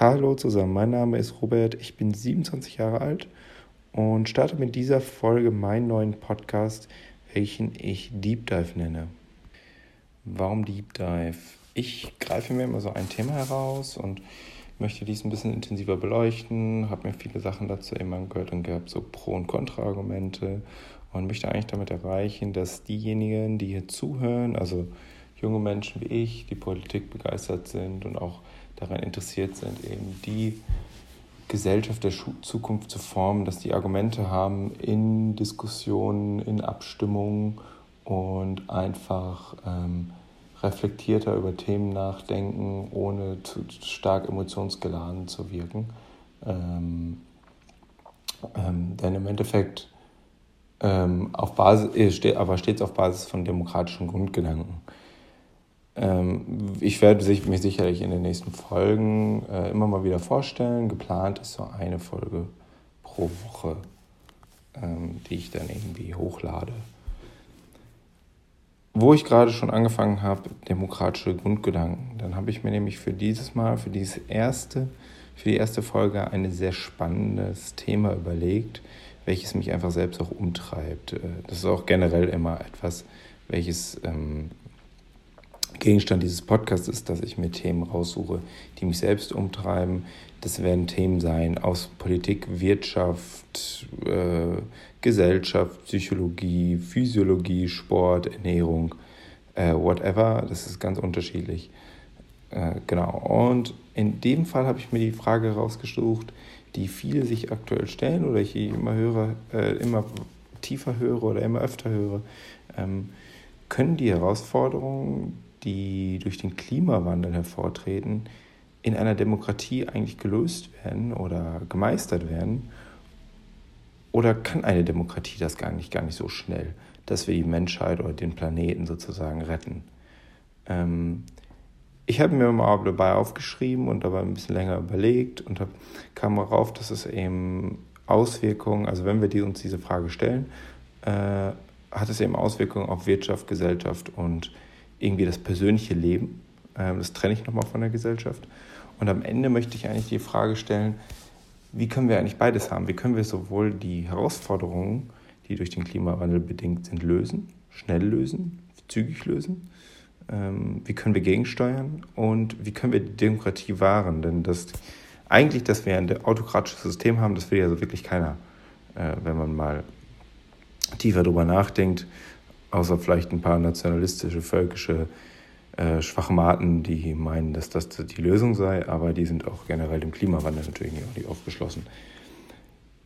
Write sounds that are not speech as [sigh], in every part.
Hallo zusammen, mein Name ist Robert, ich bin 27 Jahre alt und starte mit dieser Folge meinen neuen Podcast, welchen ich Deep Dive nenne. Warum Deep Dive? Ich greife mir immer so ein Thema heraus und möchte dies ein bisschen intensiver beleuchten, habe mir viele Sachen dazu immer gehört und gehabt, so Pro- und Kontra-Argumente und möchte eigentlich damit erreichen, dass diejenigen, die hier zuhören, also junge Menschen wie ich, die Politik begeistert sind und auch daran interessiert sind, eben die Gesellschaft der Zukunft zu formen, dass die Argumente haben in Diskussionen, in Abstimmungen und einfach ähm, reflektierter über Themen nachdenken, ohne zu stark emotionsgeladen zu wirken. Ähm, ähm, denn im Endeffekt ähm, auf Basis, steht, aber stets auf Basis von demokratischen Grundgedanken. Ähm, ich werde mich sicherlich in den nächsten Folgen äh, immer mal wieder vorstellen. Geplant ist so eine Folge pro Woche, ähm, die ich dann irgendwie hochlade. Wo ich gerade schon angefangen habe, demokratische Grundgedanken, dann habe ich mir nämlich für dieses Mal, für dieses erste, für die erste Folge ein sehr spannendes Thema überlegt, welches mich einfach selbst auch umtreibt. Äh, das ist auch generell immer etwas, welches ähm, Gegenstand dieses Podcasts ist, dass ich mir Themen raussuche, die mich selbst umtreiben. Das werden Themen sein aus Politik, Wirtschaft, äh, Gesellschaft, Psychologie, Physiologie, Sport, Ernährung, äh, whatever. Das ist ganz unterschiedlich. Äh, genau. Und in dem Fall habe ich mir die Frage rausgesucht, die viele sich aktuell stellen oder ich immer höre, äh, immer tiefer höre oder immer öfter höre. Ähm, können die Herausforderungen, die durch den Klimawandel hervortreten, in einer Demokratie eigentlich gelöst werden oder gemeistert werden? Oder kann eine Demokratie das gar nicht, gar nicht so schnell, dass wir die Menschheit oder den Planeten sozusagen retten? Ähm, ich habe mir mal dabei aufgeschrieben und dabei ein bisschen länger überlegt und hab, kam darauf, dass es eben Auswirkungen, also wenn wir die, uns diese Frage stellen, äh, hat es eben Auswirkungen auf Wirtschaft, Gesellschaft und irgendwie das persönliche Leben. Ähm, das trenne ich nochmal von der Gesellschaft. Und am Ende möchte ich eigentlich die Frage stellen, wie können wir eigentlich beides haben? Wie können wir sowohl die Herausforderungen, die durch den Klimawandel bedingt sind, lösen, schnell lösen, zügig lösen? Ähm, wie können wir gegensteuern? Und wie können wir die Demokratie wahren? Denn das, eigentlich, dass wir ein autokratisches System haben, das will ja so wirklich keiner, äh, wenn man mal tiefer darüber nachdenkt, außer vielleicht ein paar nationalistische, völkische äh, Schwachmaten, die meinen, dass das die Lösung sei, aber die sind auch generell dem Klimawandel natürlich nicht, nicht aufgeschlossen.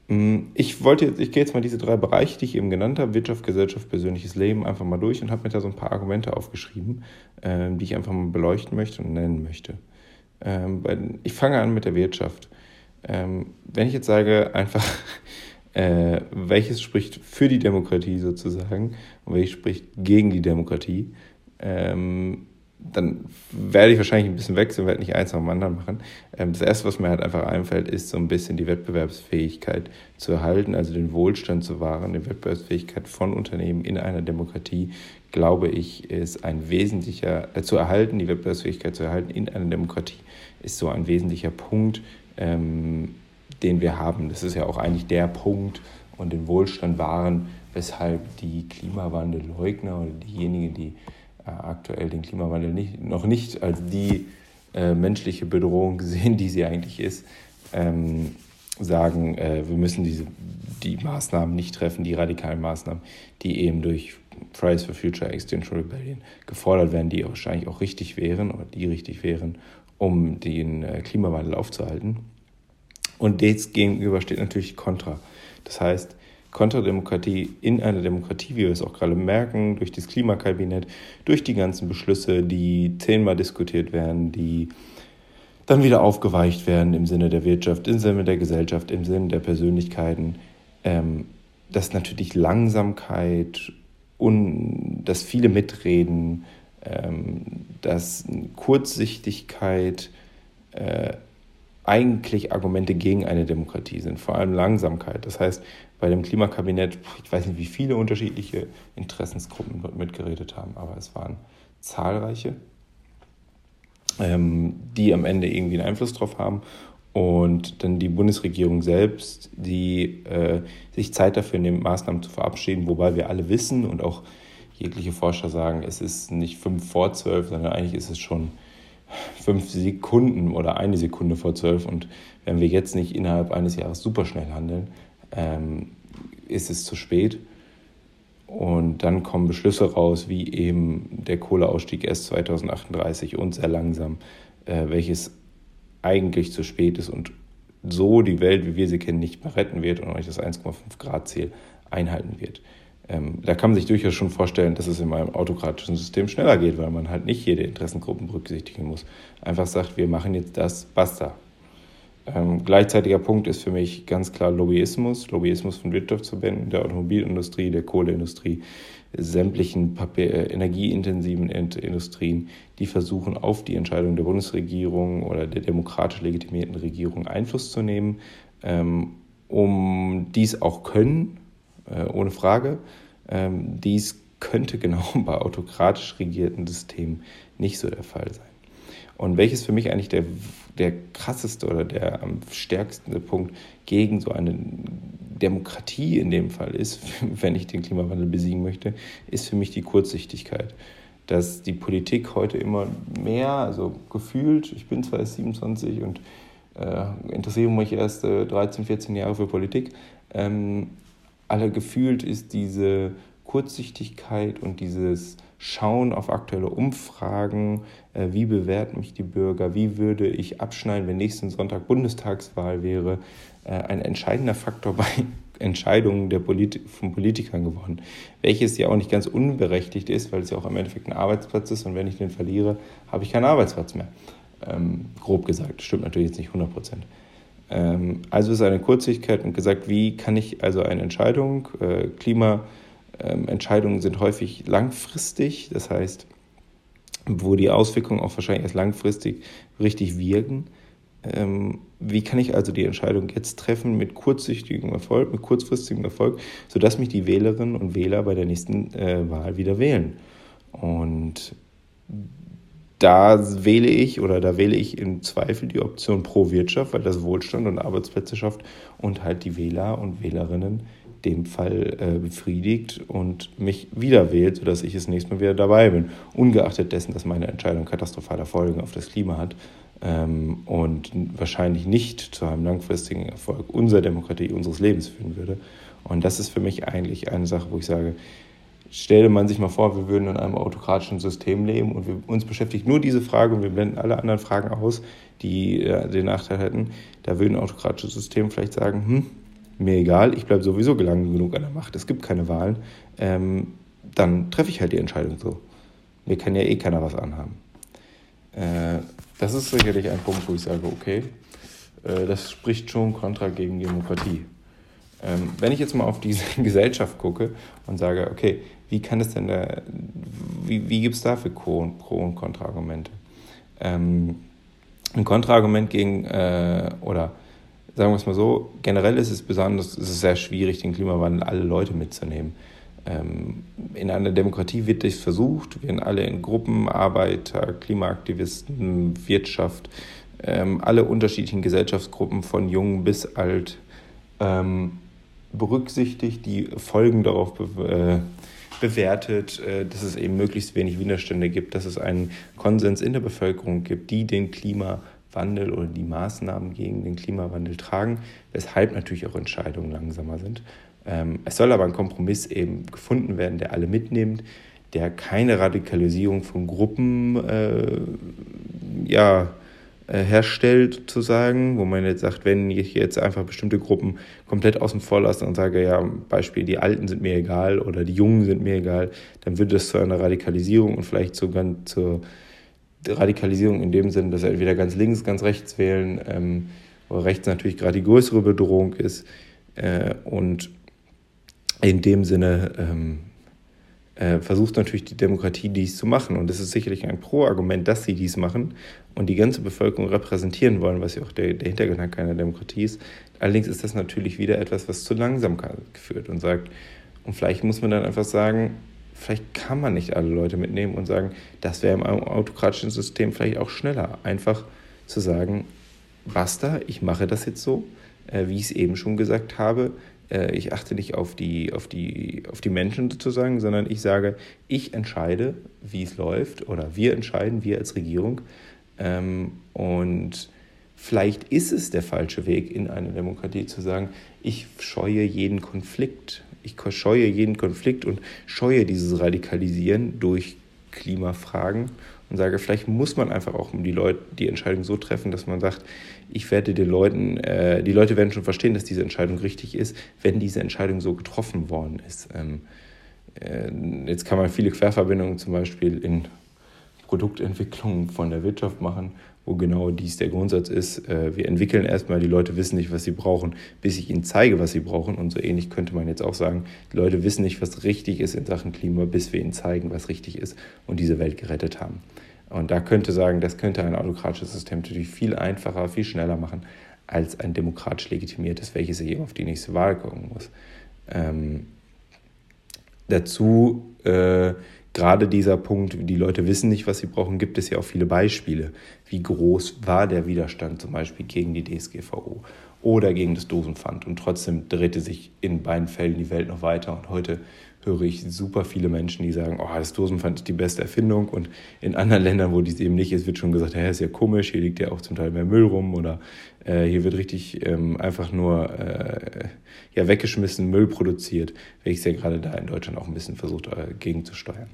Mm, ich wollte jetzt, ich gehe jetzt mal diese drei Bereiche, die ich eben genannt habe, Wirtschaft, Gesellschaft, persönliches Leben, einfach mal durch und habe mir da so ein paar Argumente aufgeschrieben, äh, die ich einfach mal beleuchten möchte und nennen möchte. Ähm, ich fange an mit der Wirtschaft. Ähm, wenn ich jetzt sage, einfach [laughs] äh, welches spricht für die Demokratie sozusagen und welches spricht gegen die Demokratie, ähm, dann werde ich wahrscheinlich ein bisschen wechseln, werde nicht eins nach dem anderen machen. Ähm, das Erste, was mir halt einfach einfällt, ist so ein bisschen die Wettbewerbsfähigkeit zu erhalten, also den Wohlstand zu wahren. Die Wettbewerbsfähigkeit von Unternehmen in einer Demokratie, glaube ich, ist ein wesentlicher, äh, zu erhalten, die Wettbewerbsfähigkeit zu erhalten in einer Demokratie, ist so ein wesentlicher Punkt, ähm, den wir haben. Das ist ja auch eigentlich der Punkt und den Wohlstand wahren, weshalb die Klimawandelleugner oder diejenigen, die äh, aktuell den Klimawandel nicht, noch nicht als die äh, menschliche Bedrohung [laughs] sehen, die sie eigentlich ist, ähm, sagen, äh, wir müssen diese, die Maßnahmen nicht treffen, die radikalen Maßnahmen, die eben durch Fridays for Future, Extinction Rebellion gefordert werden, die wahrscheinlich auch richtig wären oder die richtig wären, um den äh, Klimawandel aufzuhalten. Und dem gegenüber steht natürlich Kontra. Das heißt, Kontrademokratie in einer Demokratie, wie wir es auch gerade merken, durch das Klimakabinett, durch die ganzen Beschlüsse, die zehnmal diskutiert werden, die dann wieder aufgeweicht werden im Sinne der Wirtschaft, im Sinne der Gesellschaft, im Sinne der Persönlichkeiten, ähm, dass natürlich Langsamkeit und dass viele mitreden, ähm, dass Kurzsichtigkeit, äh, eigentlich Argumente gegen eine Demokratie sind, vor allem Langsamkeit. Das heißt, bei dem Klimakabinett, ich weiß nicht, wie viele unterschiedliche Interessensgruppen dort mitgeredet haben, aber es waren zahlreiche. ähm, die am Ende irgendwie einen Einfluss drauf haben. Und dann die Bundesregierung selbst, die äh, sich Zeit dafür nimmt, Maßnahmen zu verabschieden, wobei wir alle wissen und auch jegliche Forscher sagen, es ist nicht fünf vor zwölf, sondern eigentlich ist es schon fünf Sekunden oder eine Sekunde vor zwölf. Und wenn wir jetzt nicht innerhalb eines Jahres super schnell handeln, ähm, ist es zu spät. Und dann kommen Beschlüsse raus, wie eben der Kohleausstieg erst 2038 und sehr langsam, äh, welches eigentlich zu spät ist und so die Welt, wie wir sie kennen, nicht mehr retten wird und euch das 1,5 Grad Ziel einhalten wird. Ähm, da kann man sich durchaus schon vorstellen, dass es in einem autokratischen System schneller geht, weil man halt nicht jede Interessengruppen berücksichtigen muss. Einfach sagt, wir machen jetzt das, basta. Ähm, gleichzeitiger Punkt ist für mich ganz klar Lobbyismus, Lobbyismus von Wirtschaftsverbänden, der Automobilindustrie, der Kohleindustrie, sämtlichen Papier, äh, energieintensiven Industrien, die versuchen, auf die Entscheidung der Bundesregierung oder der demokratisch legitimierten Regierung Einfluss zu nehmen, ähm, um dies auch können, äh, ohne Frage. Ähm, dies könnte genau [laughs] bei autokratisch regierten Systemen nicht so der Fall sein. Und welches für mich eigentlich der, der krasseste oder der am stärksten Punkt gegen so eine Demokratie in dem Fall ist, [laughs] wenn ich den Klimawandel besiegen möchte, ist für mich die Kurzsichtigkeit. Dass die Politik heute immer mehr, also gefühlt, ich bin zwar erst 27 und äh, interessiere mich erst äh, 13, 14 Jahre für Politik, ähm, alle gefühlt ist diese Kurzsichtigkeit und dieses Schauen auf aktuelle Umfragen, äh, wie bewerten mich die Bürger, wie würde ich abschneiden, wenn nächsten Sonntag Bundestagswahl wäre, äh, ein entscheidender Faktor bei [laughs] Entscheidungen der Polit von Politikern geworden, welches ja auch nicht ganz unberechtigt ist, weil es ja auch im Endeffekt ein Arbeitsplatz ist und wenn ich den verliere, habe ich keinen Arbeitsplatz mehr. Ähm, grob gesagt, stimmt natürlich jetzt nicht 100 Prozent. Ähm, also ist eine Kurzsichtigkeit und gesagt, wie kann ich also eine Entscheidung, äh, Klimaentscheidungen ähm, sind häufig langfristig, das heißt, wo die Auswirkungen auch wahrscheinlich erst langfristig richtig wirken. Ähm, wie kann ich also die Entscheidung jetzt treffen mit kurzsichtigem Erfolg, mit kurzfristigem Erfolg, sodass mich die Wählerinnen und Wähler bei der nächsten äh, Wahl wieder wählen? Und da wähle ich oder da wähle ich im Zweifel die Option pro Wirtschaft, weil das Wohlstand und Arbeitsplätze schafft und halt die Wähler und Wählerinnen dem Fall äh, befriedigt und mich wieder wählt, sodass ich das nächste Mal wieder dabei bin. Ungeachtet dessen, dass meine Entscheidung katastrophale Folgen auf das Klima hat ähm, und wahrscheinlich nicht zu einem langfristigen Erfolg unserer Demokratie, unseres Lebens führen würde. Und das ist für mich eigentlich eine Sache, wo ich sage, stelle man sich mal vor, wir würden in einem autokratischen System leben und wir, uns beschäftigt nur diese Frage und wir blenden alle anderen Fragen aus, die äh, den Nachteil hätten. Da würden autokratische Systeme vielleicht sagen, hm, mir egal, ich bleibe sowieso gelangen genug an der Macht, es gibt keine Wahlen, ähm, dann treffe ich halt die Entscheidung so. Mir kann ja eh keiner was anhaben. Äh, das ist sicherlich ein Punkt, wo ich sage, okay, äh, das spricht schon kontra gegen Demokratie. Ähm, wenn ich jetzt mal auf diese [laughs] Gesellschaft gucke und sage, okay, wie kann es denn da, wie, wie gibt es dafür Pro-, Pro und Kontraargumente? Ähm, ein Kontraargument gegen, äh, oder sagen wir es mal so, generell ist es besonders, ist es sehr schwierig, den Klimawandel alle Leute mitzunehmen. Ähm, in einer Demokratie wird das versucht, werden alle in Gruppen, Arbeiter, Klimaaktivisten, Wirtschaft, ähm, alle unterschiedlichen Gesellschaftsgruppen von jung bis alt ähm, berücksichtigt, die Folgen darauf äh, bewertet, äh, dass es eben möglichst wenig Widerstände gibt, dass es einen Konsens in der Bevölkerung gibt, die den Klimawandel oder die Maßnahmen gegen den Klimawandel tragen, weshalb natürlich auch Entscheidungen langsamer sind. Ähm, es soll aber ein Kompromiss eben gefunden werden, der alle mitnimmt, der keine Radikalisierung von Gruppen äh, ja, herstellt, sozusagen, wo man jetzt sagt, wenn ich jetzt einfach bestimmte Gruppen komplett außen vor lasse und sage, ja, Beispiel, die Alten sind mir egal oder die Jungen sind mir egal, dann würde das zu einer Radikalisierung und vielleicht sogar zur Radikalisierung in dem Sinn, dass entweder ganz links, ganz rechts wählen, ähm, wo rechts natürlich gerade die größere Bedrohung ist äh, und in dem Sinne ähm, äh, versucht natürlich die Demokratie dies zu machen. Und es ist sicherlich ein Pro-Argument, dass sie dies machen und die ganze Bevölkerung repräsentieren wollen, was ja auch der, der Hintergedanke einer Demokratie ist. Allerdings ist das natürlich wieder etwas, was zu Langsamkeit führt und sagt, und vielleicht muss man dann einfach sagen, vielleicht kann man nicht alle Leute mitnehmen und sagen, das wäre im autokratischen System vielleicht auch schneller. Einfach zu sagen, basta, ich mache das jetzt so, äh, wie ich es eben schon gesagt habe. Äh, ich achte nicht auf die, auf, die, auf die Menschen sozusagen, sondern ich sage, ich entscheide, wie es läuft oder wir entscheiden, wir als Regierung. Ähm, und vielleicht ist es der falsche Weg in einer Demokratie zu sagen, ich scheue jeden Konflikt. Ich scheue jeden Konflikt und scheue dieses Radikalisieren durch Klimafragen und sage, vielleicht muss man einfach auch die Leute die Entscheidung so treffen, dass man sagt, ich werde den Leuten, äh, die Leute werden schon verstehen, dass diese Entscheidung richtig ist, wenn diese Entscheidung so getroffen worden ist. Ähm, äh, jetzt kann man viele Querverbindungen zum Beispiel in Produktentwicklung von der Wirtschaft machen, wo genau dies der Grundsatz ist. Äh, wir entwickeln erstmal, die Leute wissen nicht, was sie brauchen, bis ich ihnen zeige, was sie brauchen. Und so ähnlich könnte man jetzt auch sagen, die Leute wissen nicht, was richtig ist in Sachen Klima, bis wir ihnen zeigen, was richtig ist und diese Welt gerettet haben. Und da könnte sagen, das könnte ein autokratisches System natürlich viel einfacher, viel schneller machen als ein demokratisch legitimiertes, welches sich eben auf die nächste Wahl gucken muss. Ähm, dazu äh, gerade dieser Punkt, die Leute wissen nicht, was sie brauchen, gibt es ja auch viele Beispiele. Wie groß war der Widerstand zum Beispiel gegen die DSGVO oder gegen das Dosenpfand? Und trotzdem drehte sich in beiden Fällen die Welt noch weiter. Und heute höre ich super viele Menschen, die sagen, oh, das Dosenpfand ist die beste Erfindung. Und in anderen Ländern, wo dies eben nicht ist, wird schon gesagt, hey, ist ja komisch, hier liegt ja auch zum Teil mehr Müll rum oder äh, hier wird richtig ähm, einfach nur äh, ja, weggeschmissen Müll produziert, welches ja gerade da in Deutschland auch ein bisschen versucht, äh, gegenzusteuern.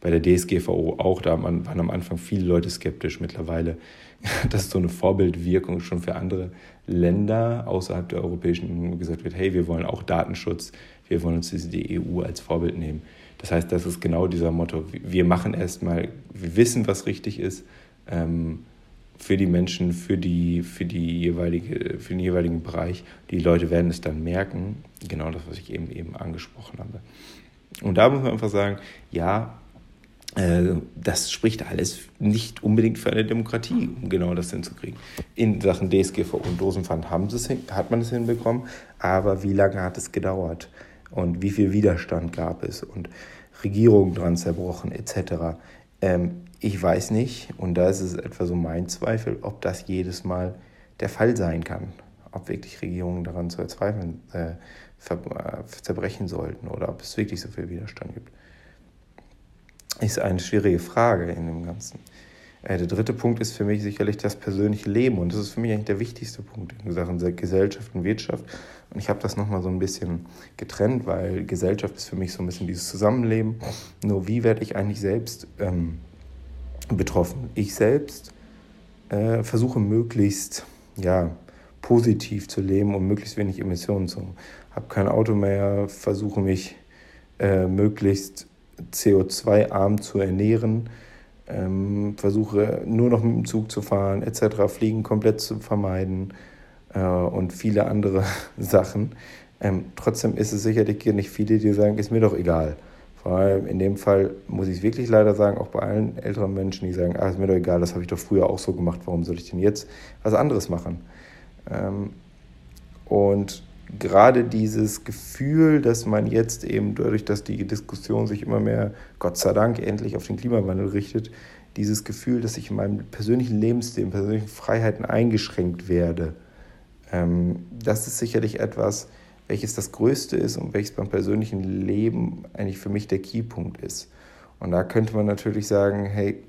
Bei der DSGVO auch, da waren am Anfang viele Leute skeptisch. Mittlerweile [laughs] dass so eine Vorbildwirkung schon für andere Länder außerhalb der Europäischen Union gesagt wird, hey, wir wollen auch Datenschutz, wir wollen uns die EU als Vorbild nehmen. Das heißt, das ist genau dieser Motto. Wir machen erstmal, wir wissen, was richtig ist ähm, für die Menschen, für, die, für, die jeweilige, für den jeweiligen Bereich. Die Leute werden es dann merken. Genau das, was ich eben, eben angesprochen habe. Und da muss man einfach sagen, ja, äh, das spricht alles nicht unbedingt für eine Demokratie, um genau das hinzukriegen. In Sachen DSGVO und Dosenpfand haben hat man es hinbekommen, aber wie lange hat es gedauert? Und wie viel Widerstand gab es und Regierungen dran zerbrochen etc. Ähm, ich weiß nicht, und da ist es etwa so mein Zweifel, ob das jedes Mal der Fall sein kann, ob wirklich Regierungen daran zu erzweifeln, äh, äh, zerbrechen sollten oder ob es wirklich so viel Widerstand gibt. Ist eine schwierige Frage in dem Ganzen. Äh, der dritte Punkt ist für mich sicherlich das persönliche Leben und das ist für mich eigentlich der wichtigste Punkt in Sachen Gesellschaft und Wirtschaft. Und ich habe das nochmal so ein bisschen getrennt, weil Gesellschaft ist für mich so ein bisschen dieses Zusammenleben. Nur wie werde ich eigentlich selbst ähm, betroffen? Ich selbst äh, versuche möglichst ja, positiv zu leben und möglichst wenig Emissionen zu haben. Habe kein Auto mehr, versuche mich äh, möglichst CO2-arm zu ernähren ähm, versuche nur noch mit dem Zug zu fahren, etc., Fliegen komplett zu vermeiden äh, und viele andere [laughs] Sachen. Ähm, trotzdem ist es sicherlich nicht viele, die sagen, ist mir doch egal. Vor allem in dem Fall muss ich es wirklich leider sagen, auch bei allen älteren Menschen, die sagen, ah, ist mir doch egal, das habe ich doch früher auch so gemacht, warum soll ich denn jetzt was anderes machen? Ähm, und gerade dieses Gefühl, dass man jetzt eben dadurch, dass die Diskussion sich immer mehr, Gott sei Dank, endlich auf den Klimawandel richtet, dieses Gefühl, dass ich in meinem persönlichen Lebensstil, in persönlichen Freiheiten eingeschränkt werde, ähm, das ist sicherlich etwas, welches das Größte ist und welches beim persönlichen Leben eigentlich für mich der Keypunkt ist. Und da könnte man natürlich sagen, hey,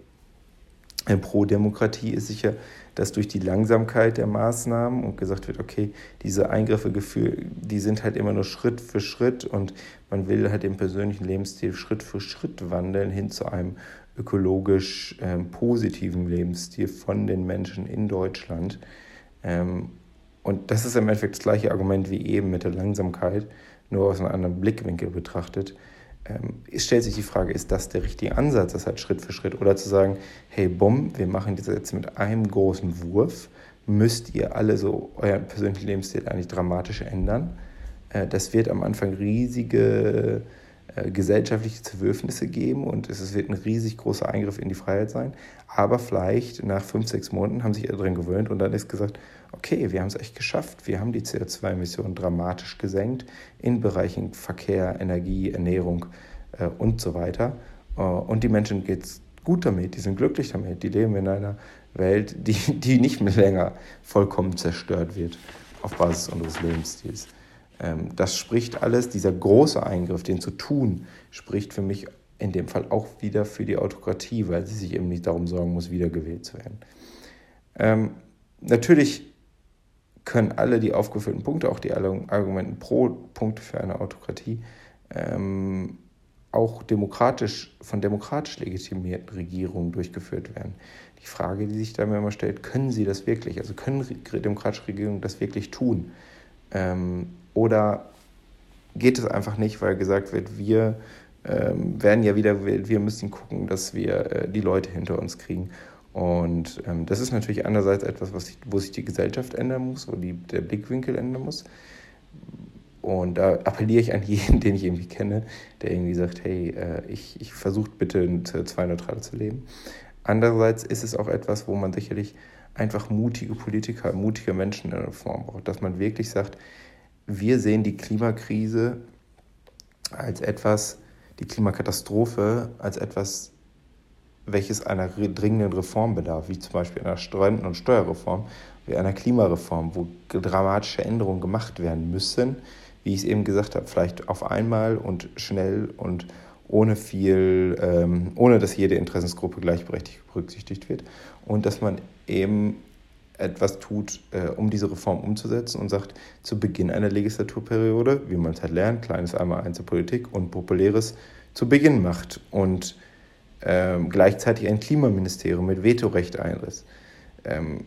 pro Demokratie ist sicher dass durch die Langsamkeit der Maßnahmen und gesagt wird, okay, diese Eingriffe, die sind halt immer nur Schritt für Schritt und man will halt den persönlichen Lebensstil Schritt für Schritt wandeln hin zu einem ökologisch ähm, positiven Lebensstil von den Menschen in Deutschland. Ähm, und das ist im Endeffekt das gleiche Argument wie eben mit der Langsamkeit, nur aus einem anderen Blickwinkel betrachtet ähm, es stellt sich die Frage, ist das der richtige Ansatz, das halt Schritt für Schritt? Oder zu sagen, hey, bumm, wir machen das jetzt mit einem großen Wurf, müsst ihr alle so euren persönlichen Lebensstil eigentlich dramatisch ändern. Äh, das wird am Anfang riesige gesellschaftliche Zerwürfnisse geben und es wird ein riesig großer Eingriff in die Freiheit sein. Aber vielleicht nach fünf, sechs Monaten haben sich alle daran gewöhnt und dann ist gesagt, okay, wir haben es echt geschafft. Wir haben die CO2-Emissionen dramatisch gesenkt in Bereichen Verkehr, Energie, Ernährung, äh, und so weiter. Äh, und die Menschen geht es gut damit, die sind glücklich damit, die leben in einer Welt, die, die nicht mehr länger vollkommen zerstört wird auf Basis unseres Lebensstils. Ähm, das spricht alles, dieser große Eingriff, den zu tun, spricht für mich in dem Fall auch wieder für die Autokratie, weil sie sich eben nicht darum sorgen muss, wiedergewählt zu werden. Ähm, natürlich können alle die aufgeführten Punkte, auch die Argumenten pro Punkte für eine Autokratie, ähm, auch demokratisch, von demokratisch legitimierten Regierungen durchgeführt werden. Die Frage, die sich da mir immer stellt, können sie das wirklich? Also können demokratische Regierungen das wirklich tun? Ähm, oder geht es einfach nicht, weil gesagt wird, wir ähm, werden ja wieder, wir müssen gucken, dass wir äh, die Leute hinter uns kriegen. Und ähm, das ist natürlich einerseits etwas, was sich, wo sich die Gesellschaft ändern muss, wo die, der Blickwinkel ändern muss. Und da appelliere ich an jeden, [laughs] den ich irgendwie kenne, der irgendwie sagt, hey, äh, ich, ich versuche bitte CO2-neutral zu leben. Andererseits ist es auch etwas, wo man sicherlich einfach mutige Politiker, mutige Menschen in der Form braucht, dass man wirklich sagt, wir sehen die Klimakrise als etwas, die Klimakatastrophe als etwas, welches einer dringenden Reform bedarf, wie zum Beispiel einer Renten- und Steuerreform, wie einer Klimareform, wo dramatische Änderungen gemacht werden müssen, wie ich es eben gesagt habe, vielleicht auf einmal und schnell und ohne viel, ähm, ohne dass jede Interessensgruppe gleichberechtigt berücksichtigt wird. Und dass man eben etwas tut, äh, um diese Reform umzusetzen und sagt, zu Beginn einer Legislaturperiode, wie man es halt lernt, kleines einmal eins der Politik und populäres zu Beginn macht und ähm, gleichzeitig ein Klimaministerium mit Vetorecht einriss. Ähm,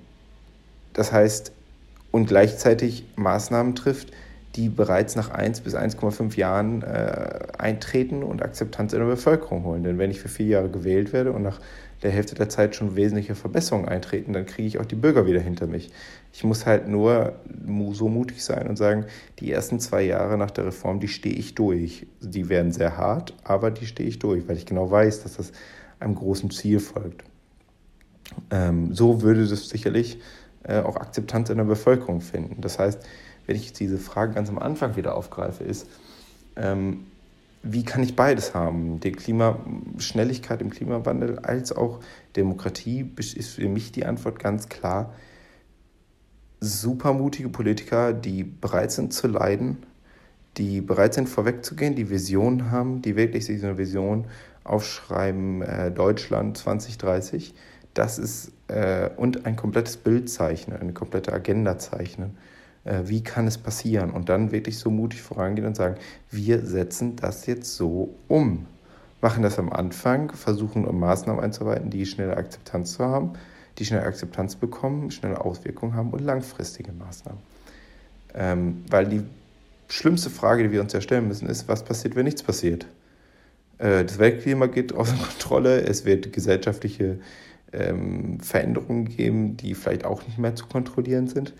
das heißt, und gleichzeitig Maßnahmen trifft, die bereits nach 1 bis 1,5 Jahren äh, eintreten und Akzeptanz in der Bevölkerung holen. Denn wenn ich für vier Jahre gewählt werde und nach der Hälfte der Zeit schon wesentliche Verbesserungen eintreten, dann kriege ich auch die Bürger wieder hinter mich. Ich muss halt nur so mutig sein und sagen, die ersten zwei Jahre nach der Reform, die stehe ich durch. Die werden sehr hart, aber die stehe ich durch, weil ich genau weiß, dass das einem großen Ziel folgt. Ähm, so würde das sicherlich äh, auch Akzeptanz in der Bevölkerung finden. Das heißt, wenn ich diese Frage ganz am Anfang wieder aufgreife, ist, ähm, wie kann ich beides haben? Die Klimaschnelligkeit im Klimawandel als auch Demokratie ist für mich die Antwort ganz klar. Supermutige Politiker, die bereit sind zu leiden, die bereit sind vorwegzugehen, die Visionen haben, die wirklich sich so eine Vision aufschreiben, äh, Deutschland 2030, das ist, äh, und ein komplettes Bild zeichnen, eine komplette Agenda zeichnen wie kann es passieren? Und dann wirklich so mutig vorangehen und sagen, wir setzen das jetzt so um. Machen das am Anfang, versuchen Maßnahmen einzuarbeiten, die schnelle Akzeptanz zu haben, die schnelle Akzeptanz bekommen, schnelle Auswirkungen haben und langfristige Maßnahmen. Ähm, weil die schlimmste Frage, die wir uns ja stellen müssen, ist, was passiert, wenn nichts passiert? Äh, das Weltklima geht außer [laughs] Kontrolle, es wird gesellschaftliche ähm, Veränderungen geben, die vielleicht auch nicht mehr zu kontrollieren sind.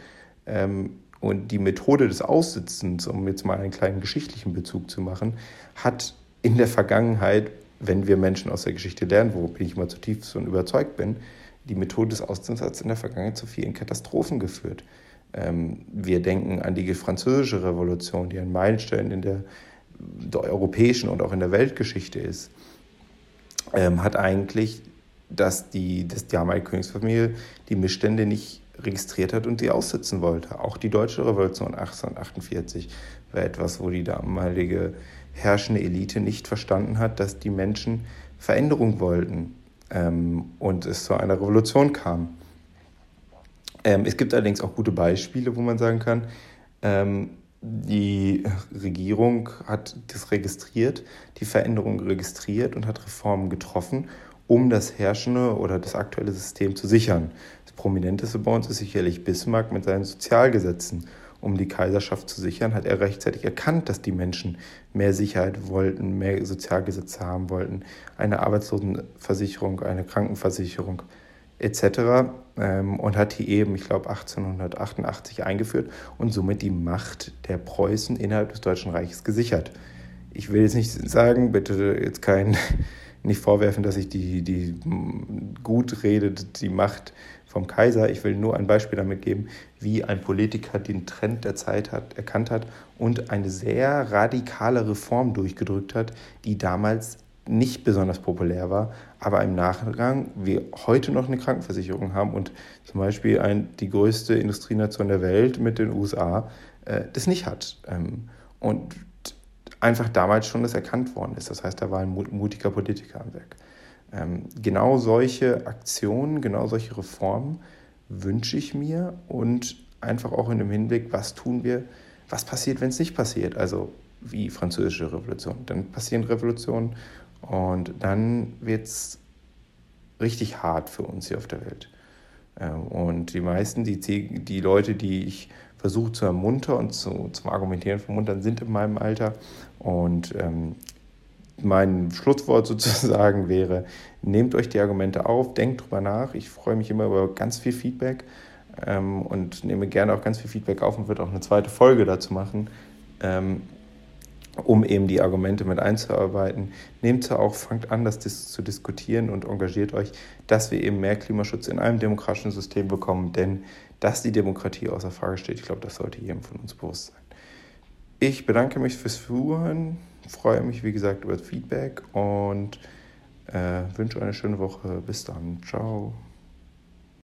Ähm, und die Methode des Aussitzens, um jetzt mal einen kleinen geschichtlichen Bezug zu machen, hat in der Vergangenheit, wenn wir Menschen aus der Geschichte lernen, worüber ich immer zutiefst von überzeugt bin, die Methode des Aussitzens hat in der Vergangenheit zu vielen Katastrophen geführt. Ähm, wir denken an die französische Revolution, die ein Meilenstein in der, der europäischen und auch in der Weltgeschichte ist, ähm, hat eigentlich, dass die, dass die damalige Königsfamilie die Missstände nicht registriert hat und sie aussitzen wollte. Auch die deutsche Revolution 1848 war etwas, wo die damalige herrschende Elite nicht verstanden hat, dass die Menschen Veränderung wollten ähm, und es zu einer Revolution kam. Ähm, es gibt allerdings auch gute Beispiele, wo man sagen kann, ähm, die Regierung hat das registriert, die Veränderung registriert und hat Reformen getroffen, um das herrschende oder das aktuelle System zu sichern prominenteste bei uns ist sicherlich Bismarck mit seinen Sozialgesetzen. Um die Kaiserschaft zu sichern, hat er rechtzeitig erkannt, dass die Menschen mehr Sicherheit wollten, mehr Sozialgesetze haben wollten, eine Arbeitslosenversicherung, eine Krankenversicherung etc. Ähm, und hat die eben, ich glaube, 1888 eingeführt und somit die Macht der Preußen innerhalb des Deutschen Reiches gesichert. Ich will jetzt nicht sagen, bitte jetzt kein, [laughs] nicht vorwerfen, dass ich die, die gut rede, die Macht vom Kaiser. Ich will nur ein Beispiel damit geben, wie ein Politiker den Trend der Zeit hat, erkannt hat und eine sehr radikale Reform durchgedrückt hat, die damals nicht besonders populär war, aber im Nachgang wir heute noch eine Krankenversicherung haben und zum Beispiel ein, die größte Industrienation der Welt mit den USA äh, das nicht hat. Ähm, und einfach damals schon das erkannt worden ist. Das heißt, da war ein mutiger Politiker am Werk. Ähm, genau solche Aktionen, genau solche Reformen wünsche ich mir und einfach auch in dem Hinblick, was tun wir, was passiert, wenn es nicht passiert. Also wie französische Revolution. Dann passieren Revolutionen und dann wird es richtig hart für uns hier auf der Welt. Ähm, und die meisten, die, die Leute, die ich versuche zu ermuntern und zu, zum Argumentieren von Muntern, sind in meinem Alter. Und ähm, mein Schlusswort [laughs] sozusagen wäre, nehmt euch die Argumente auf, denkt drüber nach. Ich freue mich immer über ganz viel Feedback ähm, und nehme gerne auch ganz viel Feedback auf und würde auch eine zweite Folge dazu machen, ähm, um eben die Argumente mit einzuarbeiten. Nehmt sie auch, fangt an, das zu diskutieren und engagiert euch, dass wir eben mehr Klimaschutz in einem demokratischen System bekommen, denn dass die Demokratie außer Frage steht. Ich glaube, das sollte jedem von uns bewusst sein. Ich bedanke mich fürs Zuhören, freue mich, wie gesagt, über das Feedback und äh, wünsche eine schöne Woche. Bis dann. Ciao.